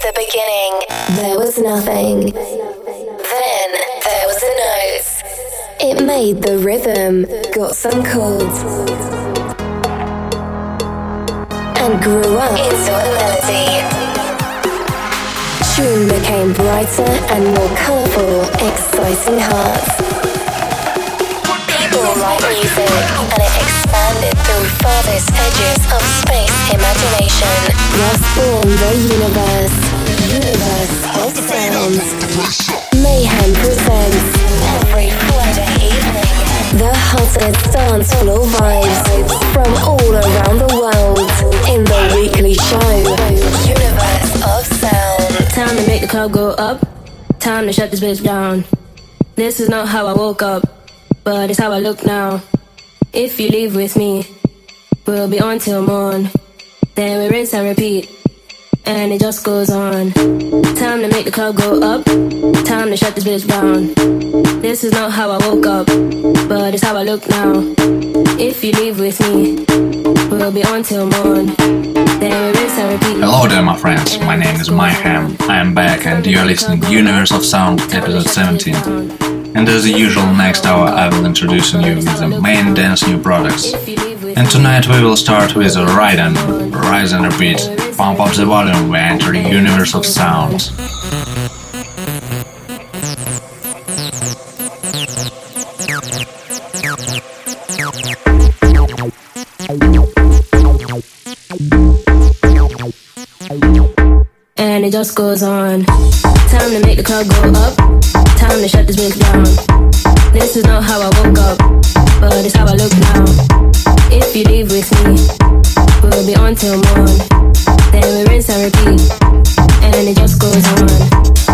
the beginning, there was nothing. Then there was a note. It made the rhythm, got some chords, and grew up into a melody. Tune became brighter and more colourful, exciting hearts. People like music, and it expanded through farthest edges of space imagination. Lost born the universe. Universe of sounds. Mayhem presents every Friday evening. The hottest dance floor vibes from all around the world in the weekly show. Universe of sound. Time to make the club go up. Time to shut this bitch down. This is not how I woke up, but it's how I look now. If you leave with me, we'll be on till morn. Then we rinse and repeat, and it just goes on. Time to make the club go up, time to shut this bitch down. This is not how I woke up, but it's how I look now. If you leave with me, we'll be on till morn. Hello there, my friends. My name is Mayhem. I am back, and you're listening to Universe of Sound, episode 17. And as usual, next hour I will introduce you with the main dance new products. And tonight we will start with Riton, Rinse and Repeat, Pump Up the Volume, we enter the universe of sounds. And it just goes on. Time to make the club go up time to shut this bitch down. This is not how I woke up, but it's how I look now. If you leave with me, we'll be on till morn. Then we rinse and repeat, and then it just goes on.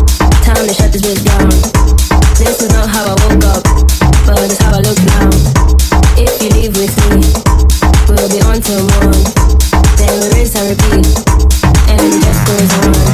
time to shut this bitch down. This is not how I woke up, but this how I look now. If you leave with me, we'll be on. Then we and repeat, just. And it just goes on.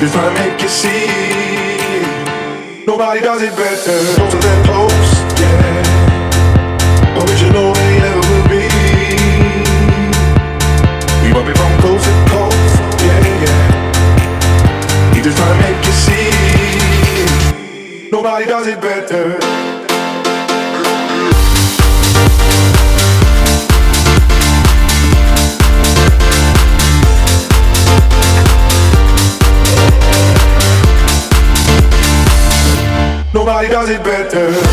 Just trying to make you see Nobody does it better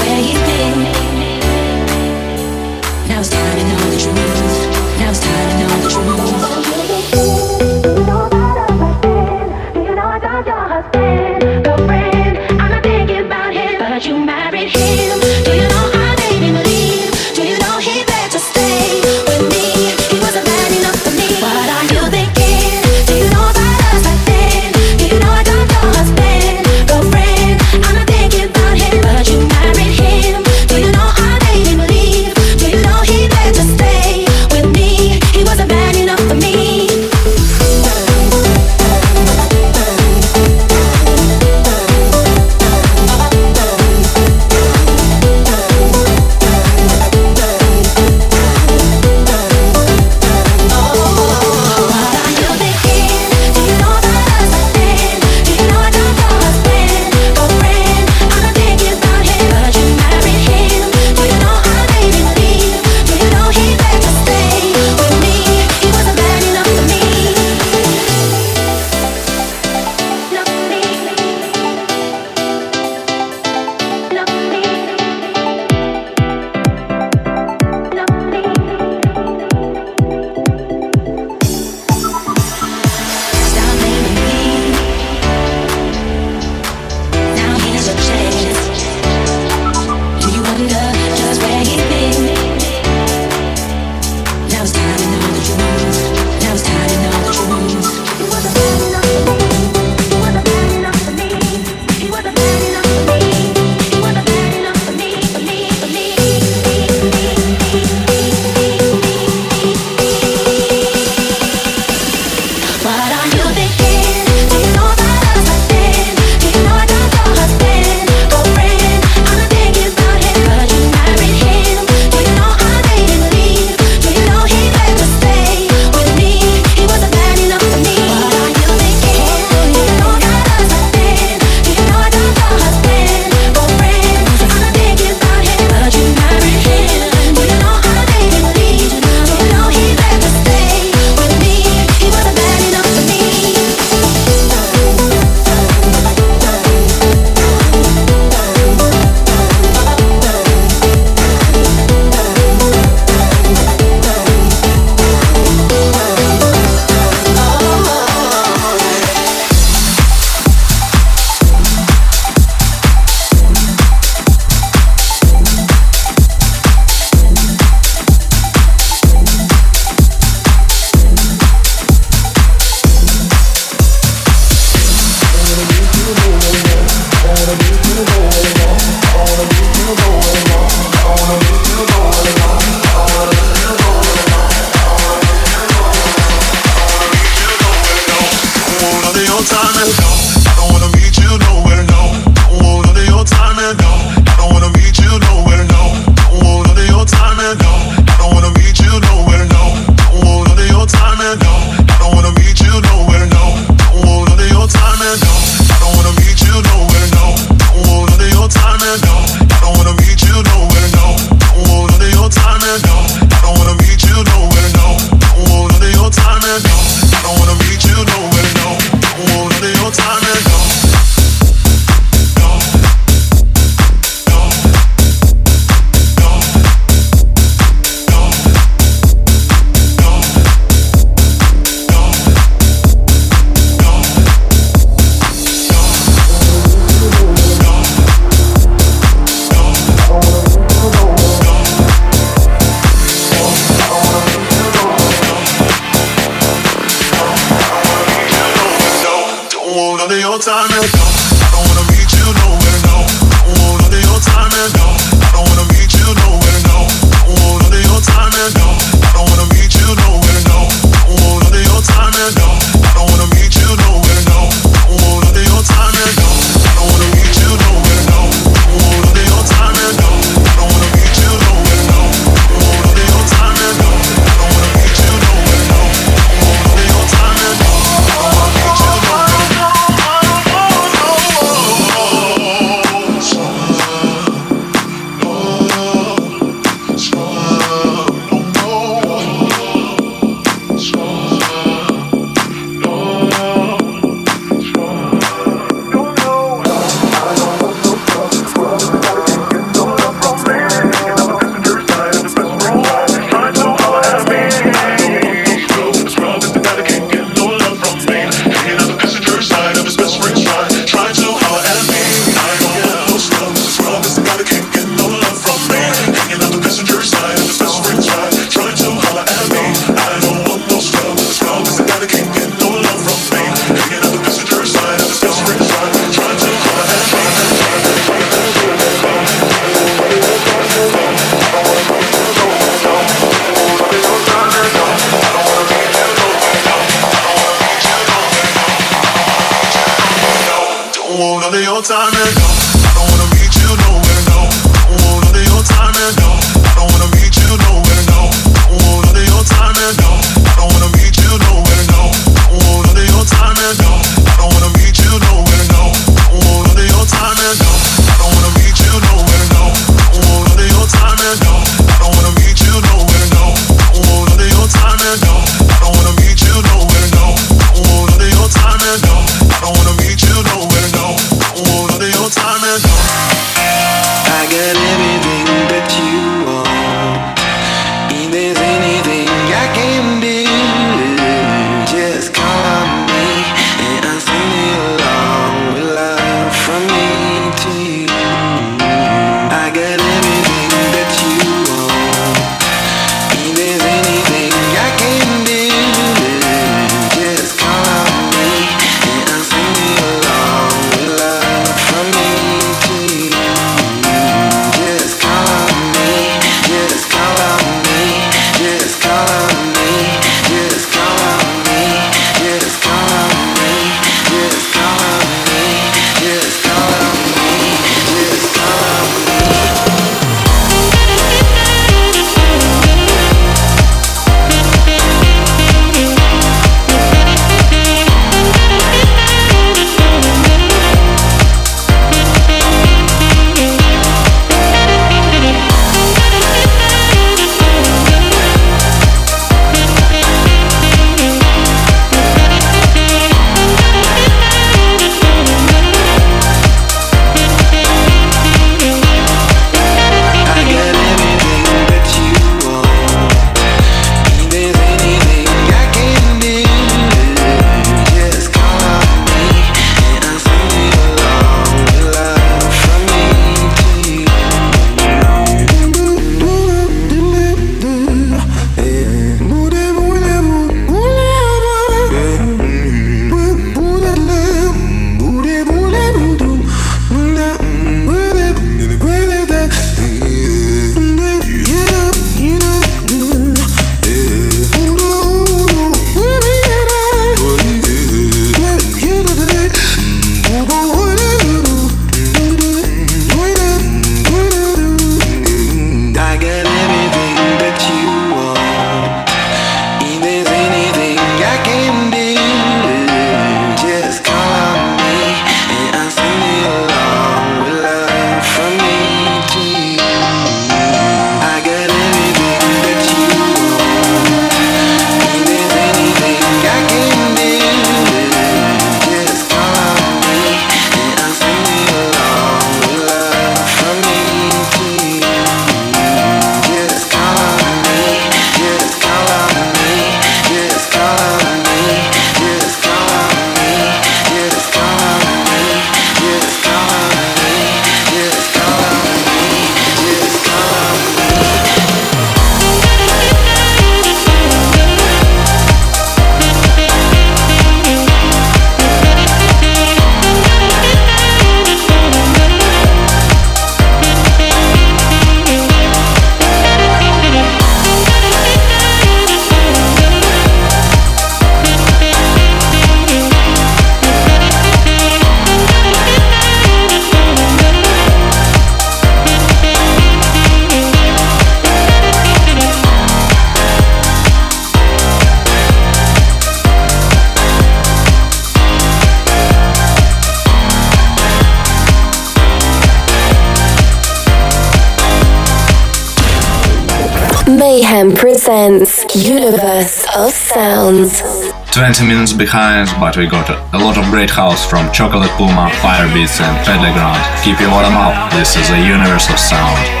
20 minutes behind, but we got a lot of great house from Chocolate Puma, Firebeatz, and Pedleground. Keep your bottom up, this is a Universe of Sound.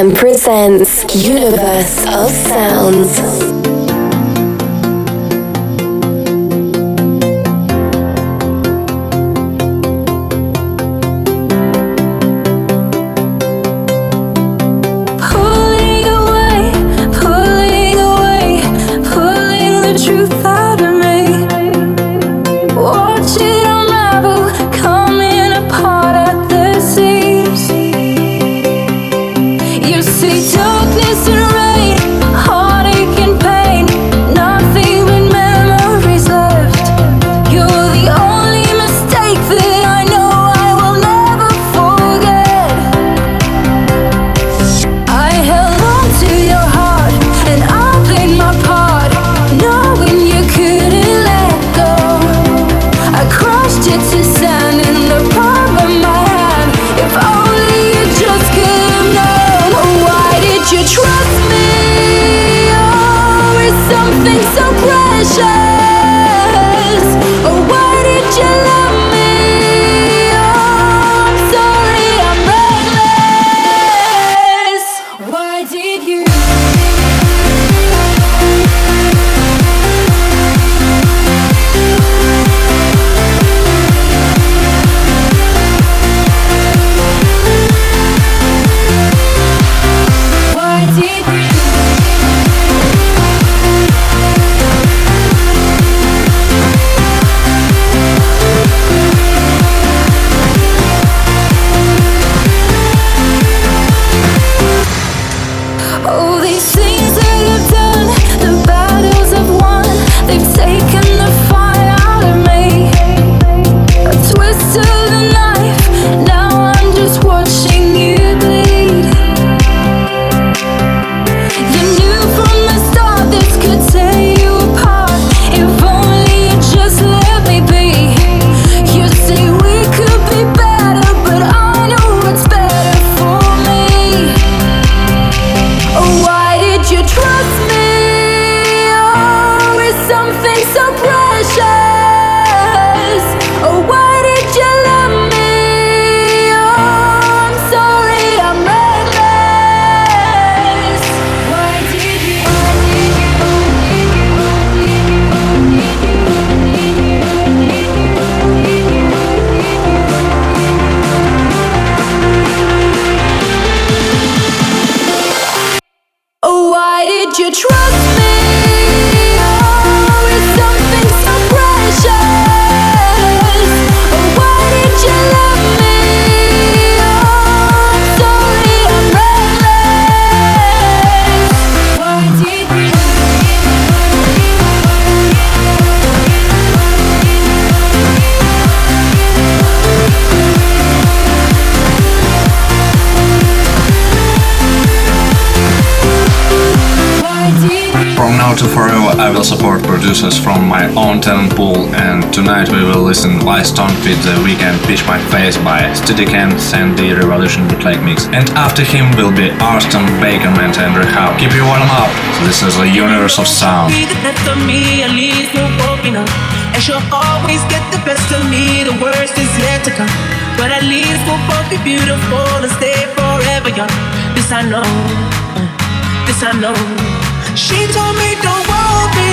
Mayhem presents Universe of Sounds. Producers from my own talent pool, and tonight we will listen Why Stone with the Weeknd Pitch My Face by Steadicam Sandy Revolution bootleg mix. And after him will be Arston, Bakerman, and Howe. Keep you warm up. This is a universe of sound. She'll always get the best of me, the worst is yet to come. But at least we'll both be beautiful and stay forever young. This I know, this I know. She told me don't worry.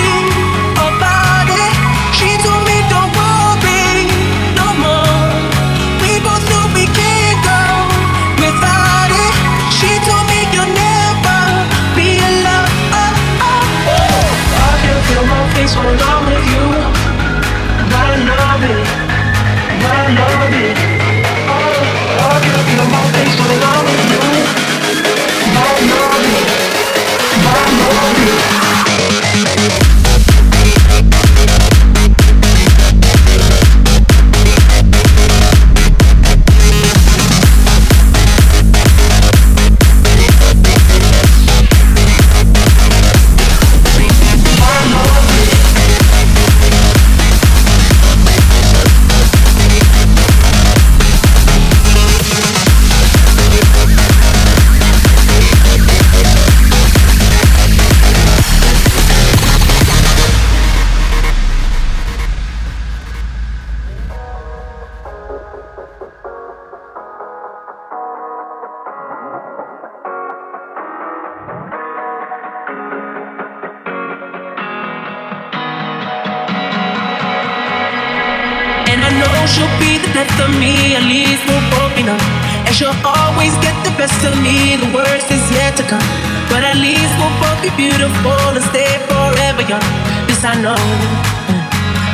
She'll be the death of me, at least we'll both be numb. And she'll always get the best of me, the worst is yet to come. But at least we'll both be beautiful and stay forever young. This I know,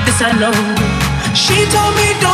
this I know. She told me don't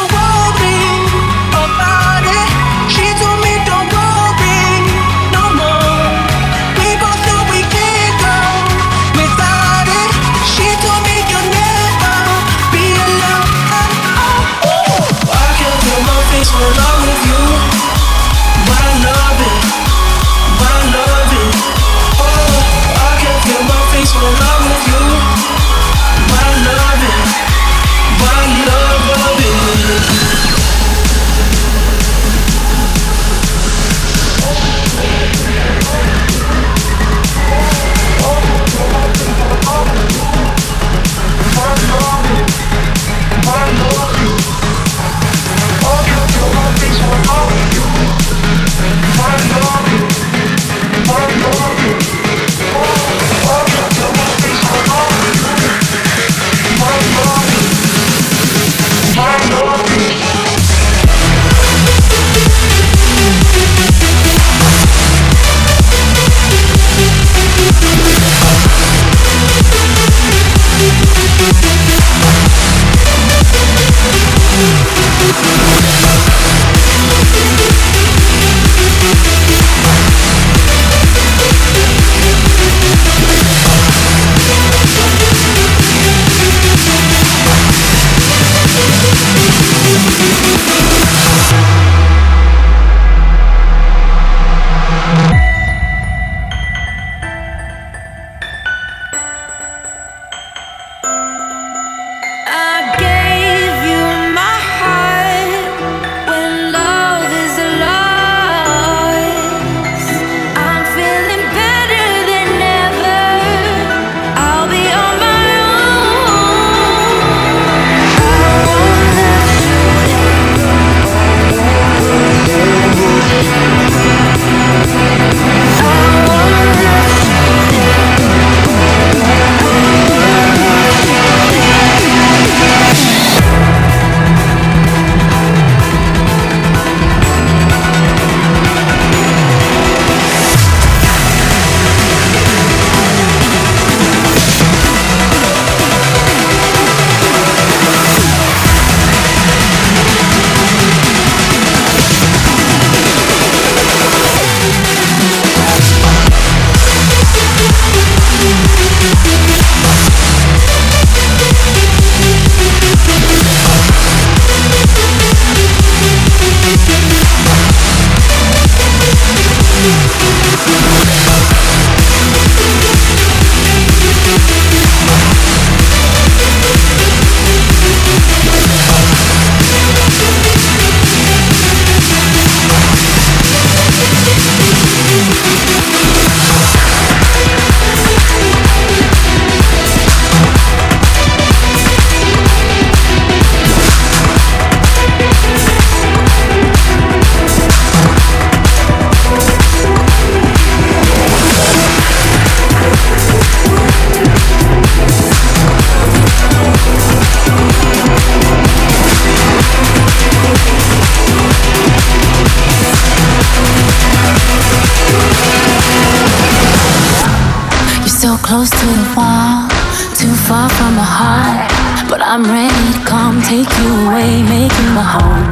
I'm ready to come, take you away, make you my home.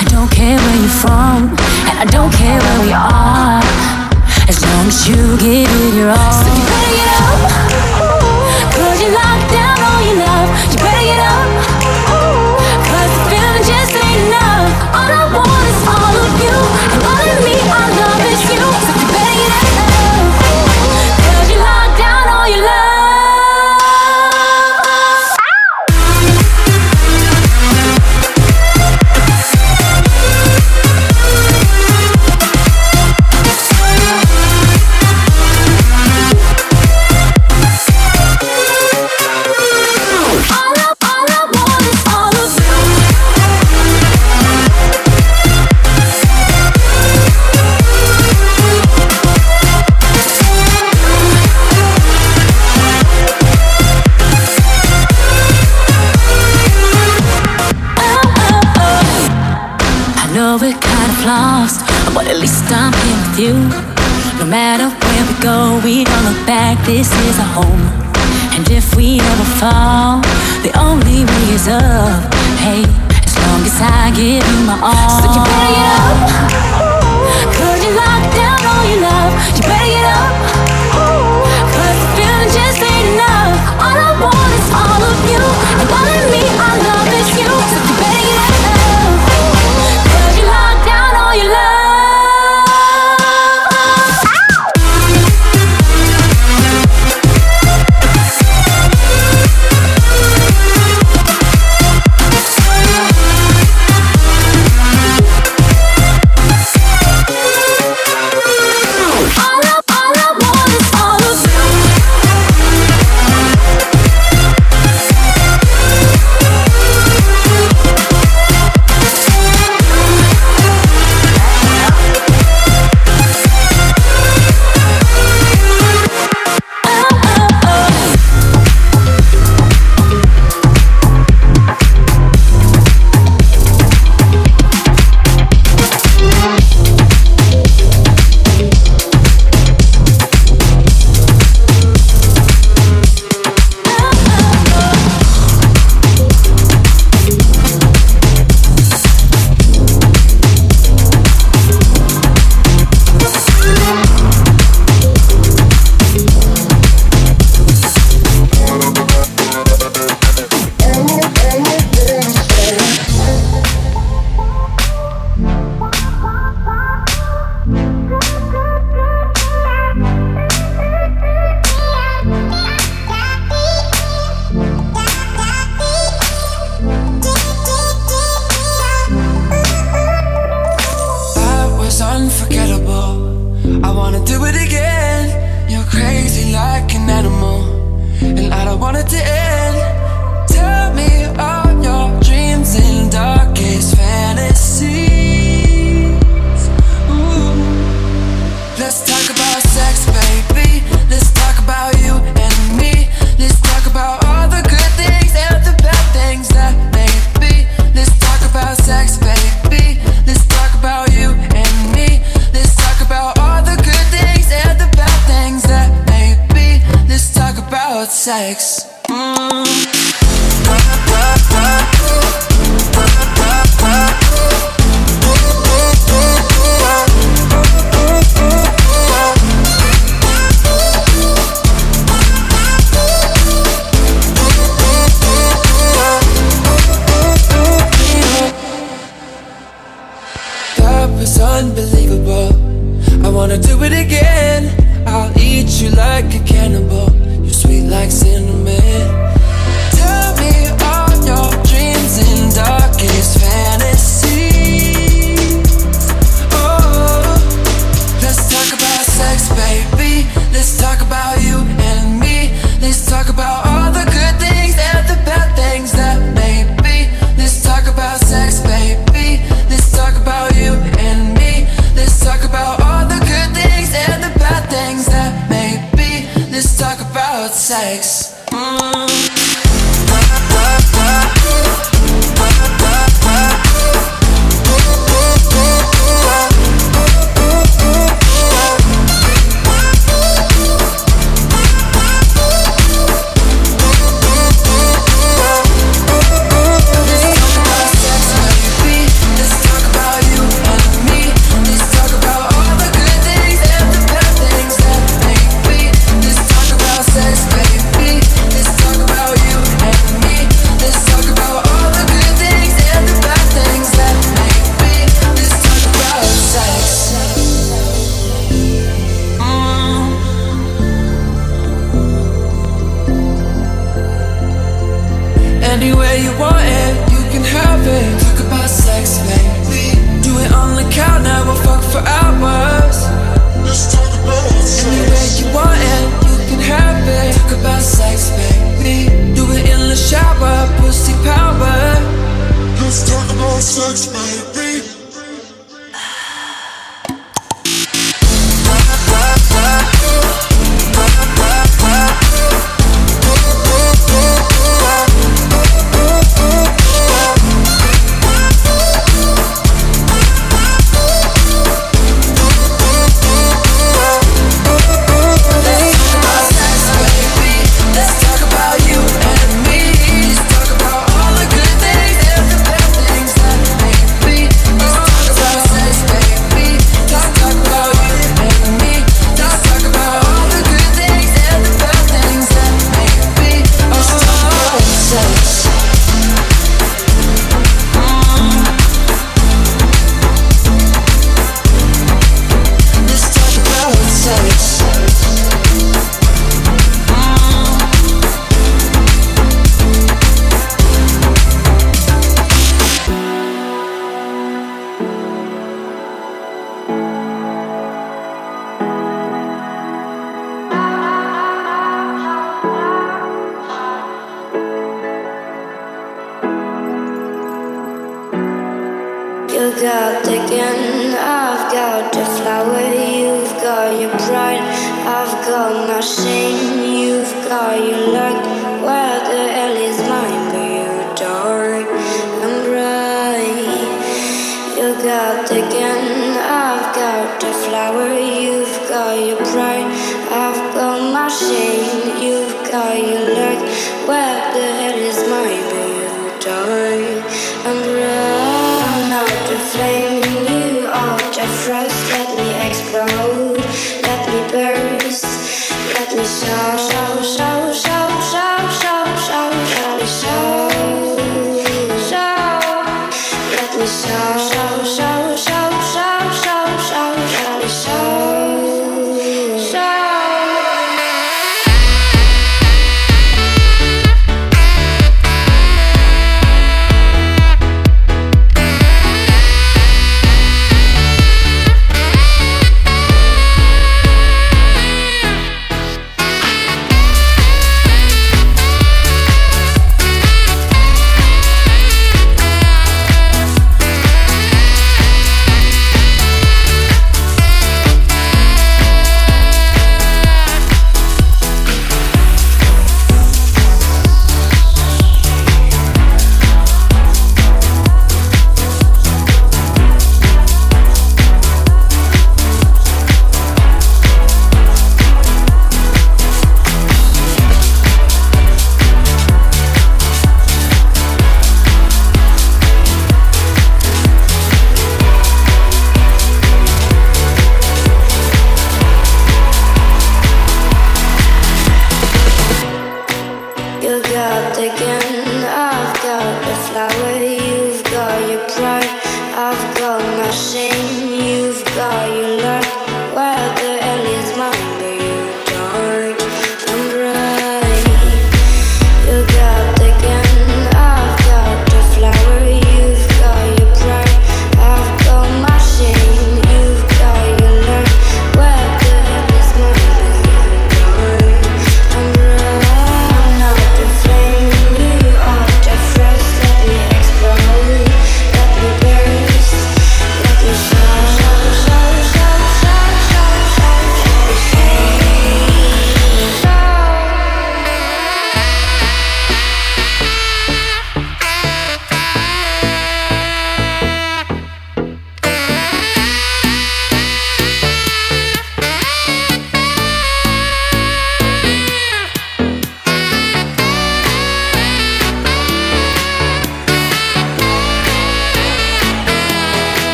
I don't care where you're from, and I don't care where we are. As long as you give it your all. Give my all. So got digging, I've got your flower, you've got your pride, I've got my shame, you've got your luck.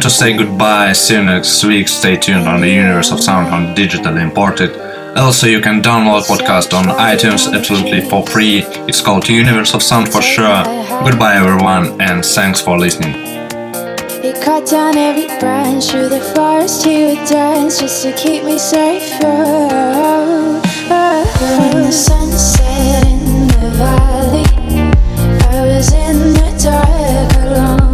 Time to say goodbye. See you next week. Stay tuned on the Universe of Sound on Digitally Imported. Also, you can download podcast on iTunes absolutely for free. It's called Universe of Sound for sure. Goodbye, everyone, and thanks for listening. Cut down every branch through the forest. Dance just to keep me safe. Oh, oh, oh. When the sun set in the valley was in the dark alone.